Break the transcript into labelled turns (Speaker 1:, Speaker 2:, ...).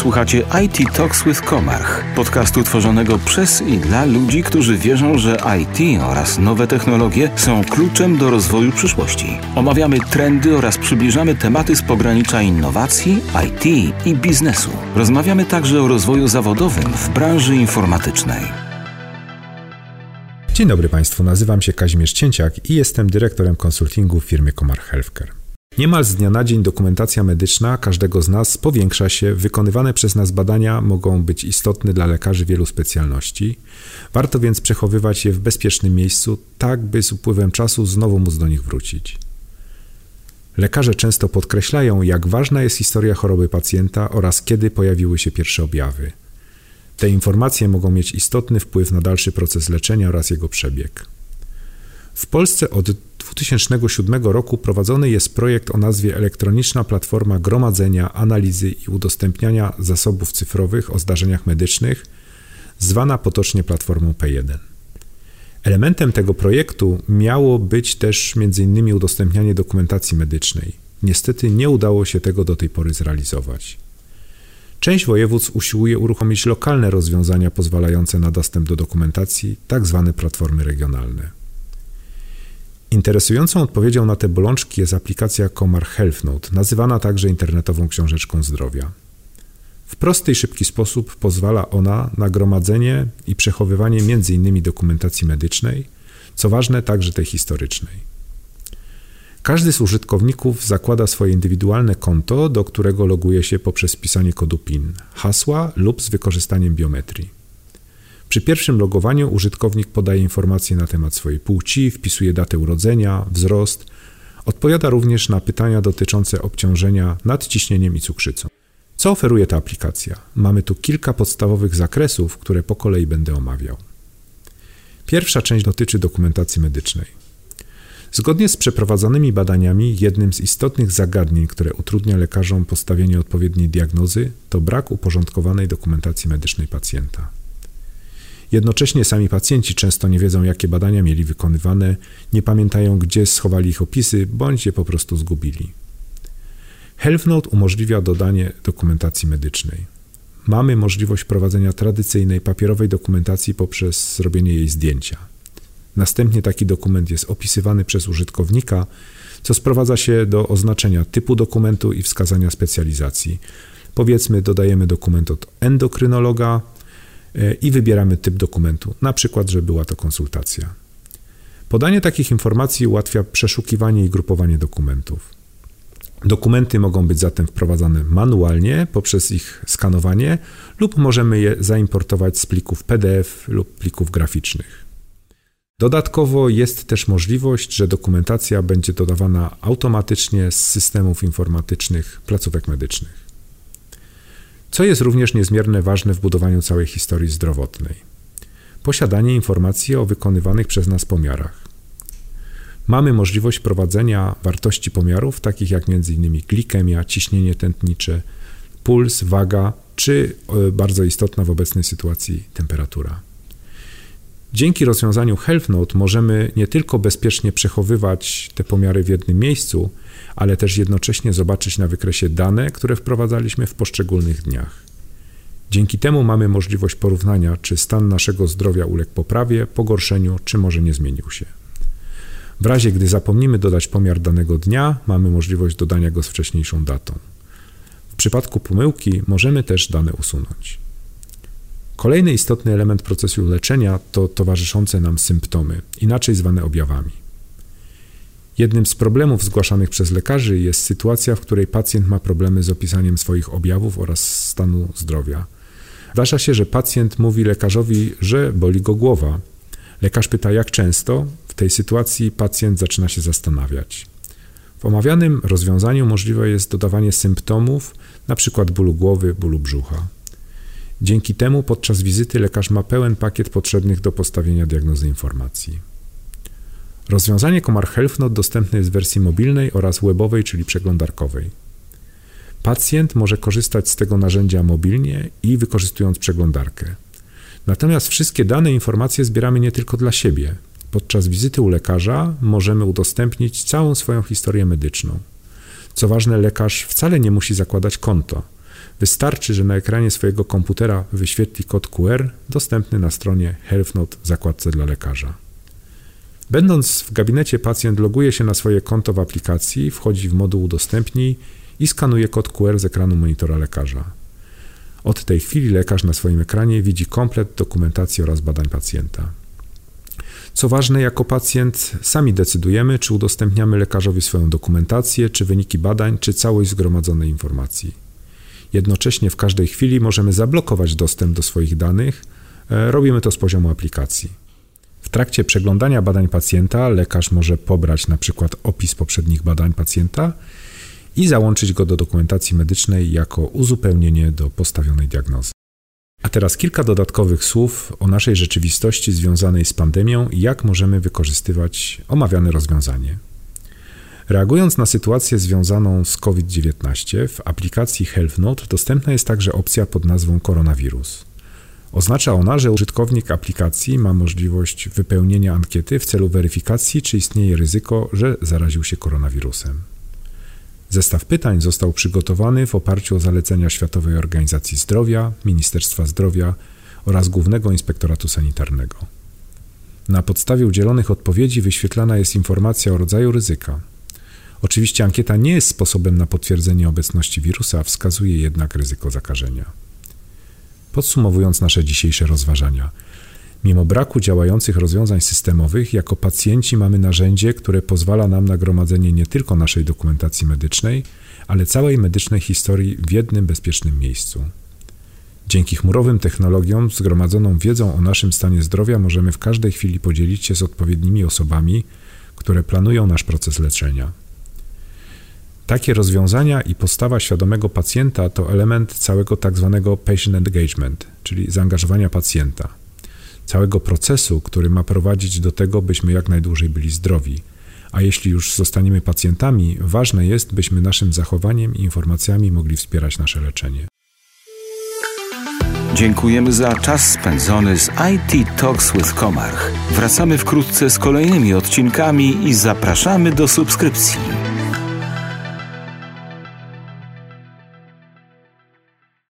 Speaker 1: Słuchacie IT Talks with Komarch, podcastu tworzonego przez i dla ludzi, którzy wierzą, że IT oraz nowe technologie są kluczem do rozwoju przyszłości. Omawiamy trendy oraz przybliżamy tematy z pogranicza innowacji, IT i biznesu. Rozmawiamy także o rozwoju zawodowym w branży informatycznej.
Speaker 2: Dzień dobry Państwu, nazywam się Kazimierz Cięciak i jestem dyrektorem konsultingu w firmie Komarch Healthcare. Niemal z dnia na dzień dokumentacja medyczna każdego z nas powiększa się, wykonywane przez nas badania mogą być istotne dla lekarzy wielu specjalności. Warto więc przechowywać je w bezpiecznym miejscu, tak by z upływem czasu znowu móc do nich wrócić. Lekarze często podkreślają, jak ważna jest historia choroby pacjenta oraz kiedy pojawiły się pierwsze objawy. Te informacje mogą mieć istotny wpływ na dalszy proces leczenia oraz jego przebieg. W Polsce od 2007 roku prowadzony jest projekt o nazwie Elektroniczna Platforma Gromadzenia, Analizy i Udostępniania Zasobów Cyfrowych o Zdarzeniach Medycznych, zwana potocznie Platformą P1. Elementem tego projektu miało być też m.in. udostępnianie dokumentacji medycznej. Niestety nie udało się tego do tej pory zrealizować. Część województw usiłuje uruchomić lokalne rozwiązania pozwalające na dostęp do dokumentacji, tzw. Tak platformy regionalne. Interesującą odpowiedzią na te bolączki jest aplikacja Komar Health Note, nazywana także internetową książeczką zdrowia. W prosty i szybki sposób pozwala ona na gromadzenie i przechowywanie m.in. dokumentacji medycznej, co ważne także tej historycznej. Każdy z użytkowników zakłada swoje indywidualne konto, do którego loguje się poprzez wpisanie kodu PIN, hasła lub z wykorzystaniem biometrii. Przy pierwszym logowaniu użytkownik podaje informacje na temat swojej płci, wpisuje datę urodzenia, wzrost, odpowiada również na pytania dotyczące obciążenia nadciśnieniem i cukrzycą. Co oferuje ta aplikacja? Mamy tu kilka podstawowych zakresów, które po kolei będę omawiał. Pierwsza część dotyczy dokumentacji medycznej. Zgodnie z przeprowadzonymi badaniami, jednym z istotnych zagadnień, które utrudnia lekarzom postawienie odpowiedniej diagnozy, to brak uporządkowanej dokumentacji medycznej pacjenta. Jednocześnie sami pacjenci często nie wiedzą, jakie badania mieli wykonywane, nie pamiętają, gdzie schowali ich opisy, bądź je po prostu zgubili. HealthNote umożliwia dodanie dokumentacji medycznej. Mamy możliwość prowadzenia tradycyjnej papierowej dokumentacji poprzez zrobienie jej zdjęcia. Następnie taki dokument jest opisywany przez użytkownika, co sprowadza się do oznaczenia typu dokumentu i wskazania specjalizacji. Powiedzmy, dodajemy dokument od endokrynologa, i wybieramy typ dokumentu, na przykład, że była to konsultacja. Podanie takich informacji ułatwia przeszukiwanie i grupowanie dokumentów. Dokumenty mogą być zatem wprowadzane manualnie poprzez ich skanowanie lub możemy je zaimportować z plików PDF lub plików graficznych. Dodatkowo jest też możliwość, że dokumentacja będzie dodawana automatycznie z systemów informatycznych placówek medycznych co jest również niezmiernie ważne w budowaniu całej historii zdrowotnej. Posiadanie informacji o wykonywanych przez nas pomiarach. Mamy możliwość prowadzenia wartości pomiarów, takich jak m.in. glikemia, ciśnienie tętnicze, puls, waga, czy e, bardzo istotna w obecnej sytuacji temperatura. Dzięki rozwiązaniu HealthNote możemy nie tylko bezpiecznie przechowywać te pomiary w jednym miejscu, ale też jednocześnie zobaczyć na wykresie dane, które wprowadzaliśmy w poszczególnych dniach. Dzięki temu mamy możliwość porównania, czy stan naszego zdrowia uległ poprawie, pogorszeniu, czy może nie zmienił się. W razie gdy zapomnimy dodać pomiar danego dnia, mamy możliwość dodania go z wcześniejszą datą. W przypadku pomyłki możemy też dane usunąć. Kolejny istotny element procesu leczenia to towarzyszące nam symptomy, inaczej zwane objawami. Jednym z problemów zgłaszanych przez lekarzy jest sytuacja, w której pacjent ma problemy z opisaniem swoich objawów oraz stanu zdrowia. Zdarza się, że pacjent mówi lekarzowi, że boli go głowa. Lekarz pyta, jak często. W tej sytuacji pacjent zaczyna się zastanawiać. W omawianym rozwiązaniu możliwe jest dodawanie symptomów, np. bólu głowy, bólu brzucha. Dzięki temu podczas wizyty lekarz ma pełen pakiet potrzebnych do postawienia diagnozy informacji. Rozwiązanie Komar HealthNote dostępne jest w wersji mobilnej oraz webowej, czyli przeglądarkowej. Pacjent może korzystać z tego narzędzia mobilnie i wykorzystując przeglądarkę. Natomiast wszystkie dane i informacje zbieramy nie tylko dla siebie. Podczas wizyty u lekarza możemy udostępnić całą swoją historię medyczną. Co ważne, lekarz wcale nie musi zakładać konto. Wystarczy, że na ekranie swojego komputera wyświetli kod QR dostępny na stronie HealthNote w zakładce dla lekarza. Będąc w gabinecie, pacjent loguje się na swoje konto w aplikacji, wchodzi w moduł Udostępnij i skanuje kod QR z ekranu monitora lekarza. Od tej chwili lekarz na swoim ekranie widzi komplet dokumentacji oraz badań pacjenta. Co ważne, jako pacjent sami decydujemy, czy udostępniamy lekarzowi swoją dokumentację, czy wyniki badań, czy całość zgromadzonej informacji. Jednocześnie w każdej chwili możemy zablokować dostęp do swoich danych. E, robimy to z poziomu aplikacji. W trakcie przeglądania badań pacjenta lekarz może pobrać na przykład opis poprzednich badań pacjenta i załączyć go do dokumentacji medycznej jako uzupełnienie do postawionej diagnozy. A teraz kilka dodatkowych słów o naszej rzeczywistości związanej z pandemią i jak możemy wykorzystywać omawiane rozwiązanie. Reagując na sytuację związaną z COVID-19, w aplikacji HealthNote dostępna jest także opcja pod nazwą Koronawirus. Oznacza ona, że użytkownik aplikacji ma możliwość wypełnienia ankiety w celu weryfikacji, czy istnieje ryzyko, że zaraził się koronawirusem. Zestaw pytań został przygotowany w oparciu o zalecenia Światowej Organizacji Zdrowia, Ministerstwa Zdrowia oraz Głównego Inspektoratu Sanitarnego. Na podstawie udzielonych odpowiedzi wyświetlana jest informacja o rodzaju ryzyka. Oczywiście ankieta nie jest sposobem na potwierdzenie obecności wirusa, wskazuje jednak ryzyko zakażenia. Podsumowując nasze dzisiejsze rozważania, Mimo braku działających rozwiązań systemowych, jako pacjenci mamy narzędzie, które pozwala nam na gromadzenie nie tylko naszej dokumentacji medycznej, ale całej medycznej historii w jednym bezpiecznym miejscu. Dzięki chmurowym technologiom, zgromadzoną wiedzą o naszym stanie zdrowia, możemy w każdej chwili podzielić się z odpowiednimi osobami, które planują nasz proces leczenia. Takie rozwiązania i postawa świadomego pacjenta to element całego tak zwanego patient engagement, czyli zaangażowania pacjenta całego procesu, który ma prowadzić do tego, byśmy jak najdłużej byli zdrowi. A jeśli już zostaniemy pacjentami, ważne jest, byśmy naszym zachowaniem i informacjami mogli wspierać nasze leczenie.
Speaker 1: Dziękujemy za czas spędzony z IT Talks with Komarch. Wracamy wkrótce z kolejnymi odcinkami i zapraszamy do subskrypcji.